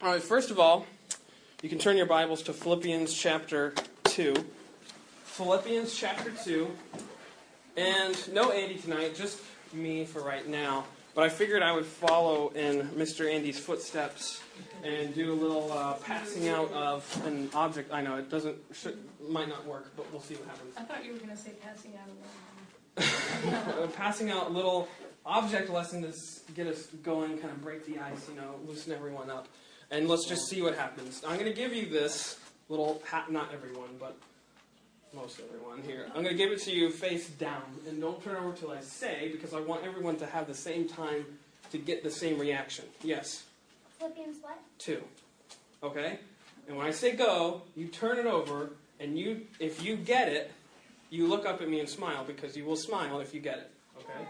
All right, first of all, you can turn your Bibles to Philippians chapter 2. Philippians chapter 2. And no Andy tonight, just me for right now. But I figured I would follow in Mr. Andy's footsteps and do a little uh, passing out of an object. I know it doesn't, should, might not work, but we'll see what happens. I thought you were going to say passing out a little. Uh, passing out a little object lesson to get us going, kind of break the ice, you know, loosen everyone up. And let's just see what happens. I'm going to give you this little hat, not everyone, but most everyone here. I'm going to give it to you face down, and don't turn it over till I say, because I want everyone to have the same time to get the same reaction. Yes, Philippians what? two. Okay? And when I say go, you turn it over, and you, if you get it, you look up at me and smile, because you will smile if you get it. Okay?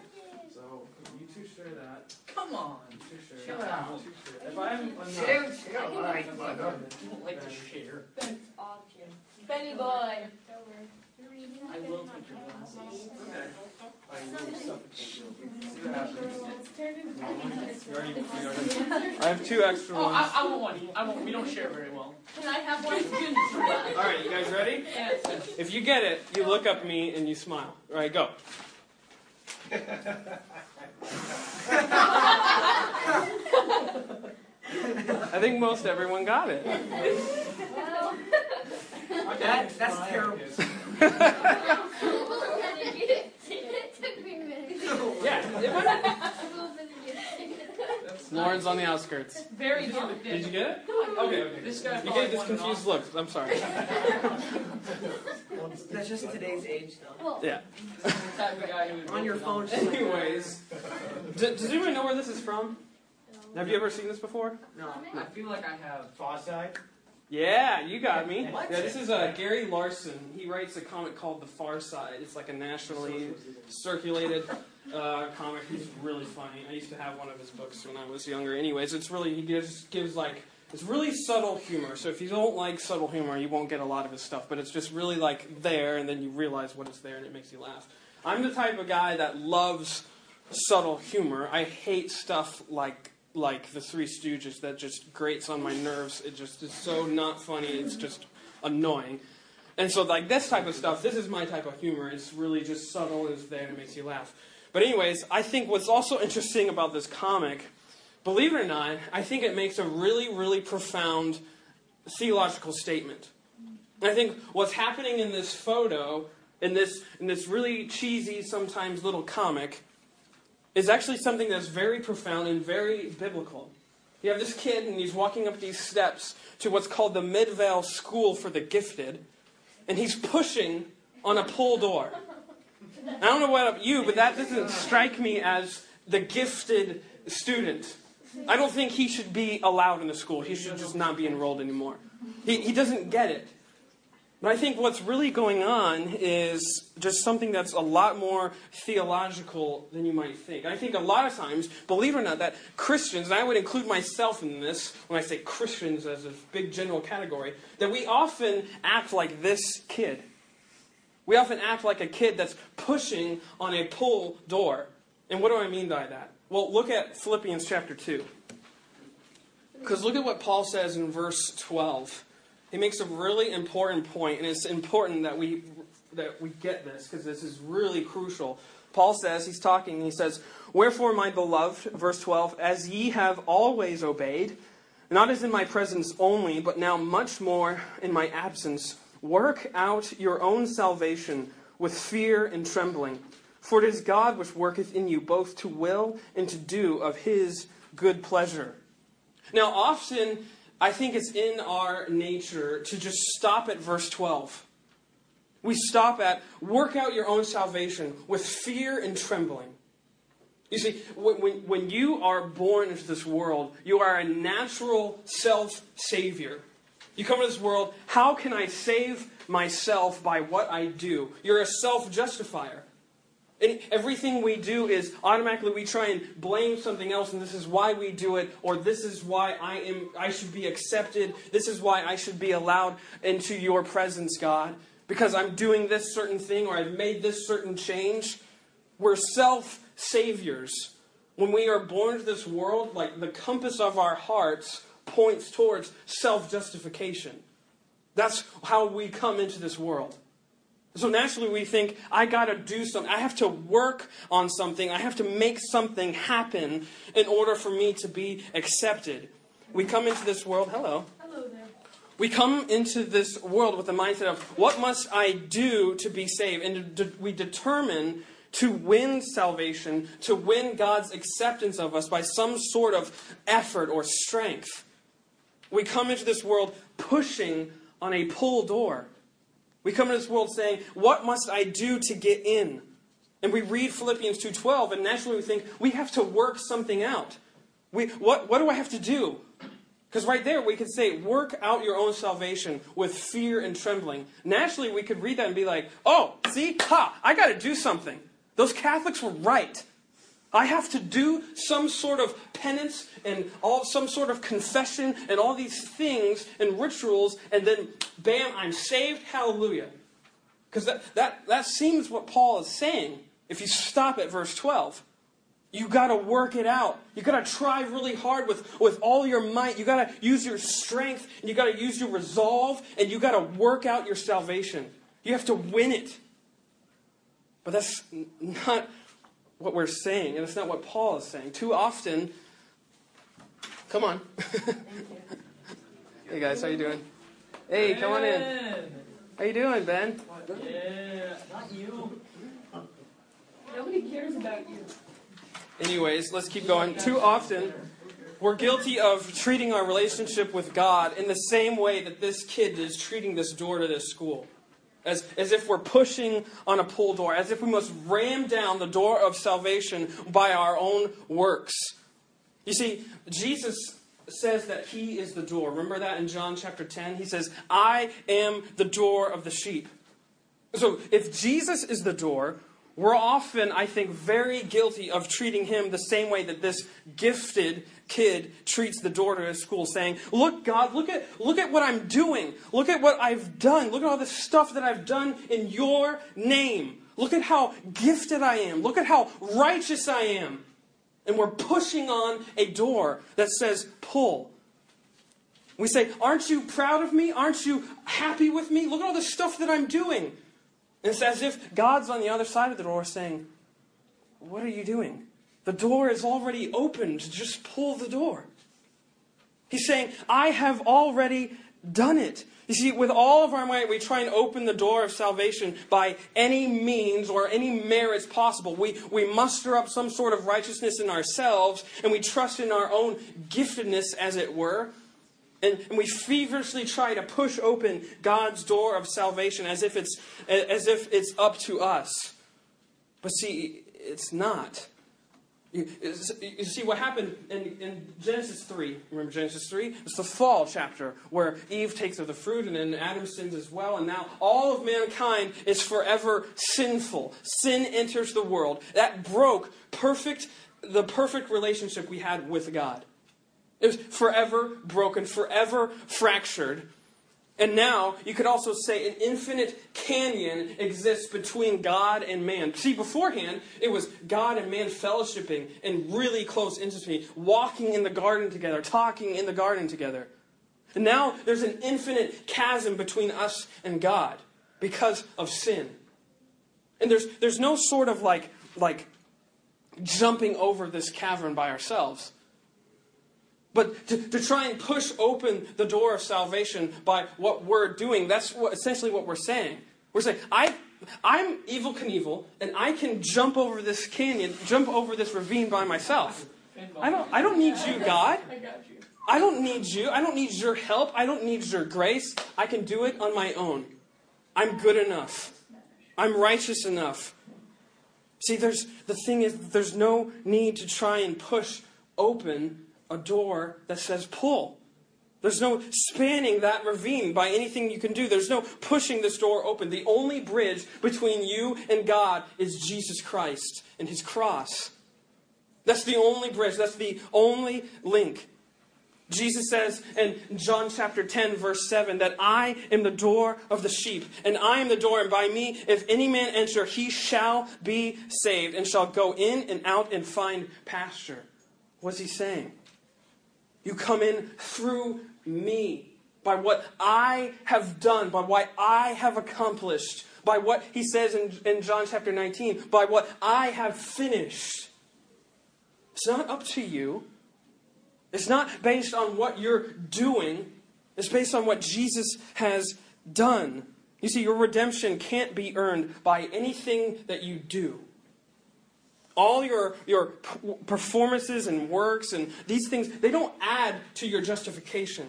So you two share that. Come on. You two share Chill that. out. You two share that. If I haven't enough, Chill, chill. All right, bud. You don't like to share. Benny boy. I will take your glasses. okay. I will suffocate you. See what happens. You already- you already- I have two extra Oh, ones. I, I want one. I want. We don't share very well. Can I have one? All right, you guys ready? Yes. If you get it, you look up at me and you smile. All right, go. I think most everyone got it. Well, That, that's terrible. it took me a. Yeah. it went- Lauren's on the outskirts. Very good. Did you get it? Okay, okay. This guy You gave this confused look. I'm sorry. That's just today's age, though. Well, Yeah. Type of guy who would On your vote phone. for Anyways, d- does anyone know where this is from? Have you ever seen this before? No. Donald. I feel like I have. Far side? Yeah, you got me. What? Yeah, this is uh, Gary Larson. He writes a comic called The Far Side. It's like a nationally circulated uh, comic. He's really funny. I used to have one of his books when I was younger. Anyways, it's really he gives gives like it's really subtle humor. So if you don't like subtle humor, you won't get a lot of his stuff. But it's just really like there, and then you realize what is there, and it makes you laugh. I'm the type of guy that loves subtle humor. I hate stuff like like the Three Stooges that just grates on my nerves. It just is so not funny. It's just annoying. And so like this type of stuff, this is my type of humor. It's really just subtle. It's there and it makes you laugh. But anyways, I think what's also interesting about this comic, believe it or not, I think it makes a really really profound theological statement. I think what's happening in this photo, in this in this really cheesy sometimes little comic, is actually something that's very profound and very biblical. You have this kid, and he's walking up these steps to what's called the Midvale School for the Gifted, and he's pushing on a pull door. I don't know about you, but that doesn't strike me as the gifted student. I don't think he should be allowed in the school. He should just not be enrolled anymore. He, he doesn't get it. But I think what's really going on is just something that's a lot more theological than you might think. I think a lot of times, believe it or not, that Christians, and I would include myself in this when I say Christians as a big general category, that we often act like this kid. We often act like a kid that's pushing on a pull door. And what do I mean by that? Well, look at Philippians chapter 2. Because look at what Paul says in verse 12 he makes a really important point, and it's important that we that we get this because this is really crucial. Paul says he's talking. He says, "Wherefore, my beloved, verse twelve, as ye have always obeyed, not as in my presence only, but now much more in my absence, work out your own salvation with fear and trembling, for it is God which worketh in you both to will and to do of His good pleasure." Now, often I think it's in our nature to just stop at verse 12. We stop at work out your own salvation with fear and trembling. You see, when, when, you are born into this world, you are a natural self savior. You come into this world, how can I save myself by what I do? You're a self justifier. And everything we do is automatically we try and blame something else, and this is why we do it, or this is why I am I should be accepted. This is why I should be allowed into your presence, God, because I'm doing this certain thing or I've made this certain change. We're self saviors. When we are born to this world, like the compass of our hearts points towards self justification. That's how we come into this world. So naturally, we think, I got to do something. I have to work on something. I have to make something happen in order for me to be accepted. We come into this world, hello. Hello there. We come into this world with the mindset of, what must I do to be saved? And de- we determine to win salvation, to win God's acceptance of us by some sort of effort or strength. We come into this world pushing on a pull door. We come into this world saying, "What must I do to get in?" And we read Philippians 2:12 and naturally we think we have to work something out. We, what, what do I have to do? Because right there we could say, work out your own salvation with fear and trembling. Naturally, we could read that and be like, oh, see? Ha! I got to do something. Those Catholics were right. I have to do some sort of penance and all some sort of confession and all these things and rituals, and then bam, I'm saved. Hallelujah. Because that, that, that seems what Paul is saying if you stop at verse 12. You got to work it out. You got to try really hard with, with all your might. You got to use your strength, and you got to use your resolve, and you got to work out your salvation. You have to win it. But that's not what we're saying, and it's not what Paul is saying. Too often, come on. hey guys, how you doing? Hey, come on in. How you doing, Ben? Yeah, not you. Nobody cares about you. Anyways, let's keep going. Too often, we're guilty of treating our relationship with God in the same way that this kid is treating this door to this school. As, as if we're pushing on a pull door, as if we must ram down the door of salvation by our own works. You see, Jesus says that he is the door. Remember that in John chapter 10? He says, I am the door of the sheep. So if Jesus is the door, we're often, I think, very guilty of treating him the same way that this gifted kid treats the to his school, saying, Look, God, look at, look at what I'm doing. Look at what I've done. Look at all the stuff that I've done in your name. Look at how gifted I am. Look at how righteous I am. And we're pushing on a door that says, Pull. We say, Aren't you proud of me? Aren't you happy with me? Look at all the stuff that I'm doing. It's as if God's on the other side of the door saying, What are you doing? The door is already opened. Just pull the door. He's saying, I have already done it. You see, with all of our might, we try and open the door of salvation by any means or any merits possible. We, we muster up some sort of righteousness in ourselves, and we trust in our own giftedness, as it were. And, and we feverishly try to push open God's door of salvation as if it's, as if it's up to us. But see, it's not. You, you, see what happened in, in, Genesis 3. Remember Genesis 3? It's the fall chapter where Eve takes of the fruit and then Adam sins as well. And now all of mankind is forever sinful. Sin enters the world. That broke perfect, the perfect relationship we had with God. It was forever broken, forever fractured. And now, you could also say an infinite canyon exists between God and man. See, beforehand, it was God and man fellowshipping in really close intimacy, walking in the garden together, talking in the garden together. And now, there's an infinite chasm between us and God because of sin. And there's, there's no sort of like, like jumping over this cavern by ourselves. But to, to, try and push open the door of salvation by what we're doing, that's what, essentially what we're saying. We're saying, I, I'm Evel Knievel, and I can jump over this canyon, jump over this ravine by myself. I don't, I don't need you, God. I don't need you. I don't need your help. I don't need your grace. I can do it on my own. I'm good enough. I'm righteous enough. See, there's the thing is there's no need to try and push open a door that says pull. There's no spanning that ravine by anything you can do. There's no pushing this door open. The only bridge between you and God is Jesus Christ and his cross. That's the only bridge. That's the only link. Jesus says in John chapter 10, verse 7, that I am the door of the sheep, and I am the door, and by me, if any man enter, he shall be saved, and shall go in and out and find pasture. What's he saying? You come in through me, by what I have done, by what I have accomplished, by what he says in, in John chapter 19, by what I have finished. It's not up to you. It's not based on what you're doing. It's based on what Jesus has done. You see, your redemption can't be earned by anything that you do. All your, your performances and works and these things, they don't add to your justification.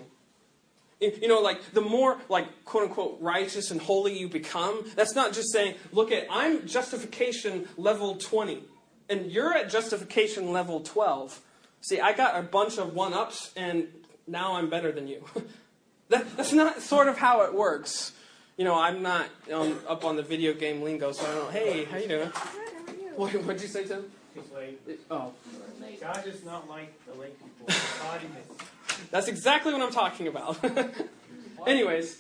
You know, like the more, like, quote unquote, righteous and holy you become, that's not just saying, look at, I'm justification level 20, and you're at justification level 12. See, I got a bunch of one ups, and now I'm better than you. that, that's not sort of how it works. You know, I'm not um, up on the video game lingo, so I don't. Hey, how you doing? What did you say, Tim? He's late. Oh. God does not like the late people. That's exactly what I'm talking about. Anyways,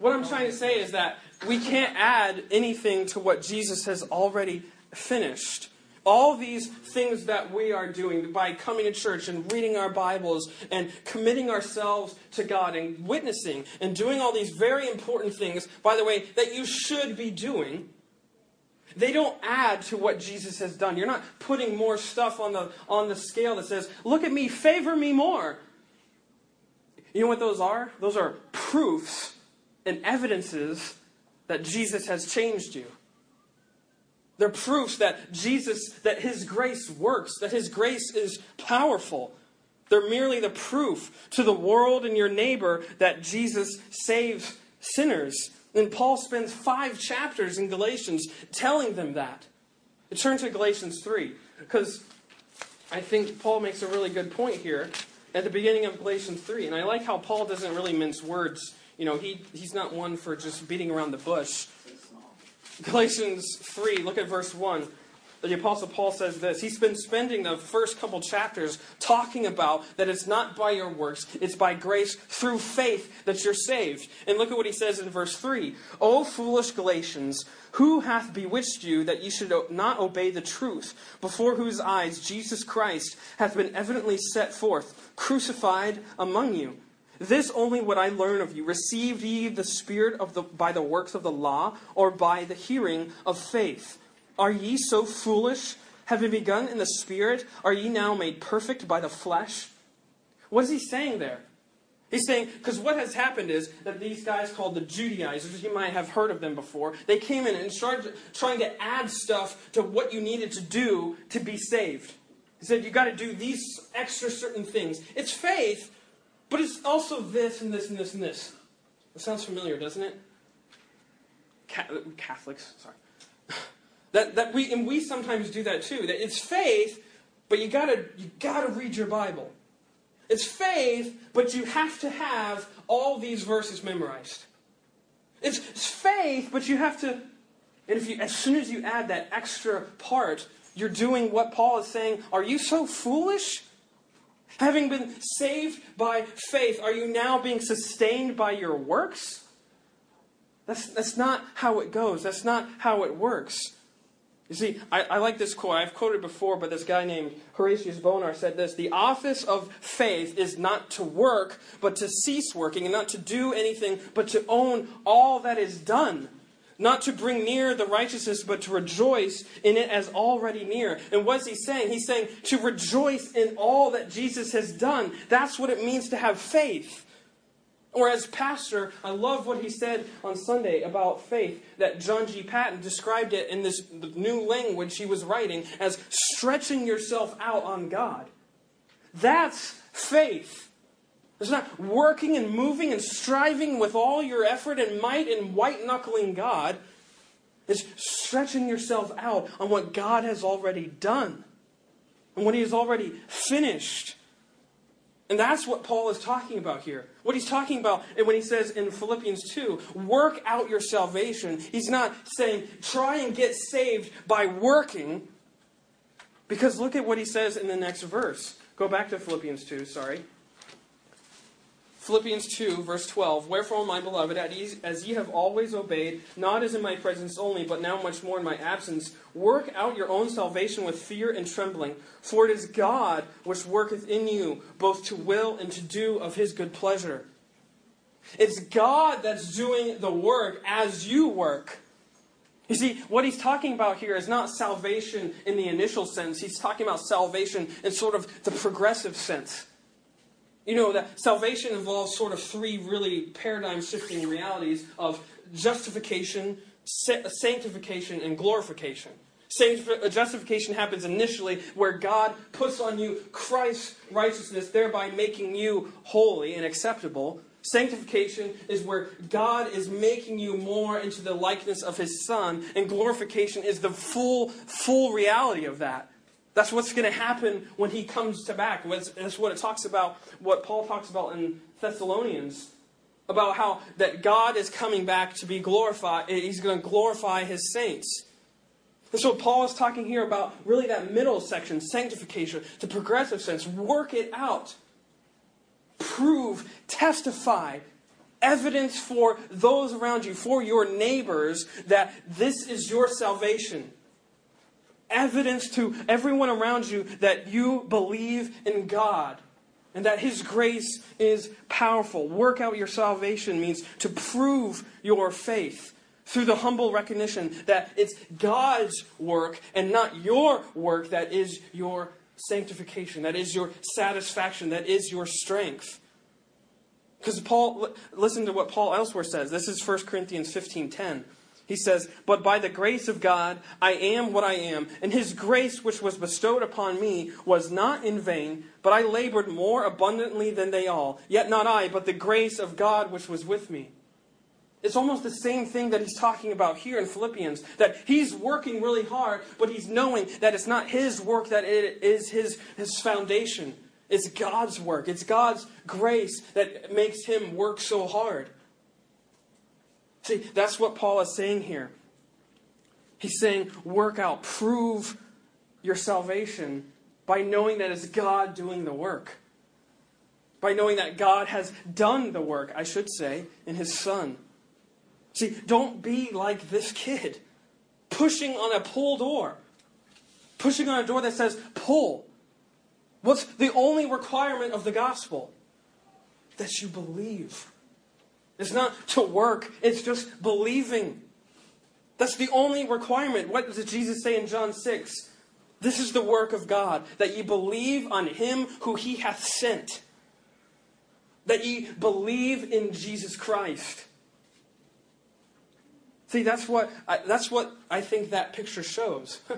what I'm trying to say is that we can't add anything to what Jesus has already finished. All these things that we are doing by coming to church and reading our Bibles and committing ourselves to God and witnessing and doing all these very important things, by the way, that you should be doing, they don't add to what Jesus has done. You're not putting more stuff on the, on the scale that says, look at me, favor me more. You know what those are? Those are proofs and evidences that Jesus has changed you. They're proofs that Jesus, that His grace works, that His grace is powerful. They're merely the proof to the world and your neighbor that Jesus saves sinners. And Paul spends five chapters in Galatians telling them that. Turn to Galatians 3, because I think Paul makes a really good point here at the beginning of Galatians 3. And I like how Paul doesn't really mince words. You know, he, he's not one for just beating around the bush. Galatians 3, look at verse 1 the Apostle Paul says this. He's been spending the first couple chapters talking about that it's not by your works, it's by grace through faith that you're saved. And look at what he says in verse 3 O foolish Galatians, who hath bewitched you that ye should not obey the truth, before whose eyes Jesus Christ hath been evidently set forth, crucified among you? This only would I learn of you. Received ye the Spirit of the, by the works of the law, or by the hearing of faith? Are ye so foolish? Having begun in the Spirit, are ye now made perfect by the flesh? What is he saying there? He's saying, because what has happened is that these guys called the Judaizers, you might have heard of them before, they came in and started trying to add stuff to what you needed to do to be saved. He said, you got to do these extra certain things. It's faith, but it's also this and this and this and this. It sounds familiar, doesn't it? Catholics, sorry. That, that we, and we sometimes do that too. That it's faith, but you gotta, you gotta read your Bible. It's faith, but you have to have all these verses memorized. It's, it's faith, but you have to, and if you, as soon as you add that extra part, you're doing what Paul is saying. Are you so foolish? Having been saved by faith, are you now being sustained by your works? That's, that's not how it goes. That's not how it works. You see, I, I, like this quote. I've quoted before, but this guy named Horatius Bonar said this The office of faith is not to work, but to cease working, and not to do anything, but to own all that is done. Not to bring near the righteousness, but to rejoice in it as already near. And what's he saying? He's saying to rejoice in all that Jesus has done. That's what it means to have faith. Or as pastor, I love what he said on Sunday about faith, that John G. Paton described it in this new language he was writing as stretching yourself out on God. That's faith. It's not working and moving and striving with all your effort and might and white knuckling God. It's stretching yourself out on what God has already done and what He has already finished. And that's what Paul is talking about here. What he's talking about when he says in Philippians 2, work out your salvation, he's not saying try and get saved by working. Because look at what he says in the next verse. Go back to Philippians 2, sorry. Philippians 2, verse 12. Wherefore, my beloved, as ye have always obeyed, not as in my presence only, but now much more in my absence, work out your own salvation with fear and trembling. For it is God which worketh in you, both to will and to do of his good pleasure. It's God that's doing the work as you work. You see, what he's talking about here is not salvation in the initial sense. He's talking about salvation in sort of the progressive sense. You know, that salvation involves sort of three really paradigm shifting realities of justification, sanctification, and glorification. Uh, justification happens initially where God puts on you Christ's righteousness, thereby making you holy and acceptable. Sanctification is where God is making you more into the likeness of His Son, and glorification is the full, full reality of that. That's what's going to happen when he comes to back. That's what it talks about, what Paul talks about in Thessalonians, about how that God is coming back to be glorified. Eh, he's going to glorify his saints. And so Paul is talking here about really that middle section, sanctification, the progressive sense. Work it out. Prove, testify, evidence for those around you, for your neighbors, that this is your salvation evidence to everyone around you that you believe in God and that His grace is powerful. Work out your salvation means to prove your faith through the humble recognition that it's God's work and not your work that is your sanctification, that is your satisfaction, that is your strength. Because Paul, listen to what Paul elsewhere says. This is 1 Corinthians 15:10. He says, But by the grace of God, I am what I am, and his grace which was bestowed upon me was not in vain, but I labored more abundantly than they all. Yet not I, but the grace of God which was with me. It's almost the same thing that he's talking about here in Philippians. That he's working really hard, but he's knowing that it's not his work that it is his, his foundation. It's God's work. It's God's grace that makes him work so hard. See, that's what Paul is saying here. He's saying, work out, prove your salvation by knowing that it's God doing the work. By knowing that God has done the work, I should say, in his Son. See, don't be like this kid, pushing on a pull door, pushing on a door that says pull. What's the only requirement of the gospel? That you believe. It's not to work, it's just believing. That's the only requirement. What does Jesus say in John 6? This is the work of God, that ye believe on him who he hath sent. That ye believe in Jesus Christ. See, that's what I, that's what I think that picture shows.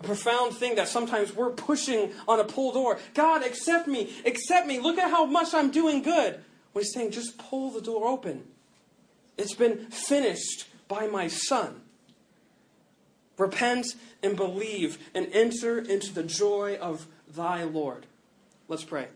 a profound thing that sometimes we're pushing on a pull door. God, accept me, accept me. Look at how much I'm doing good. When he's saying, just pull the door open. It's been finished by my Son. Repent and believe and enter into the joy of thy Lord. Let's pray.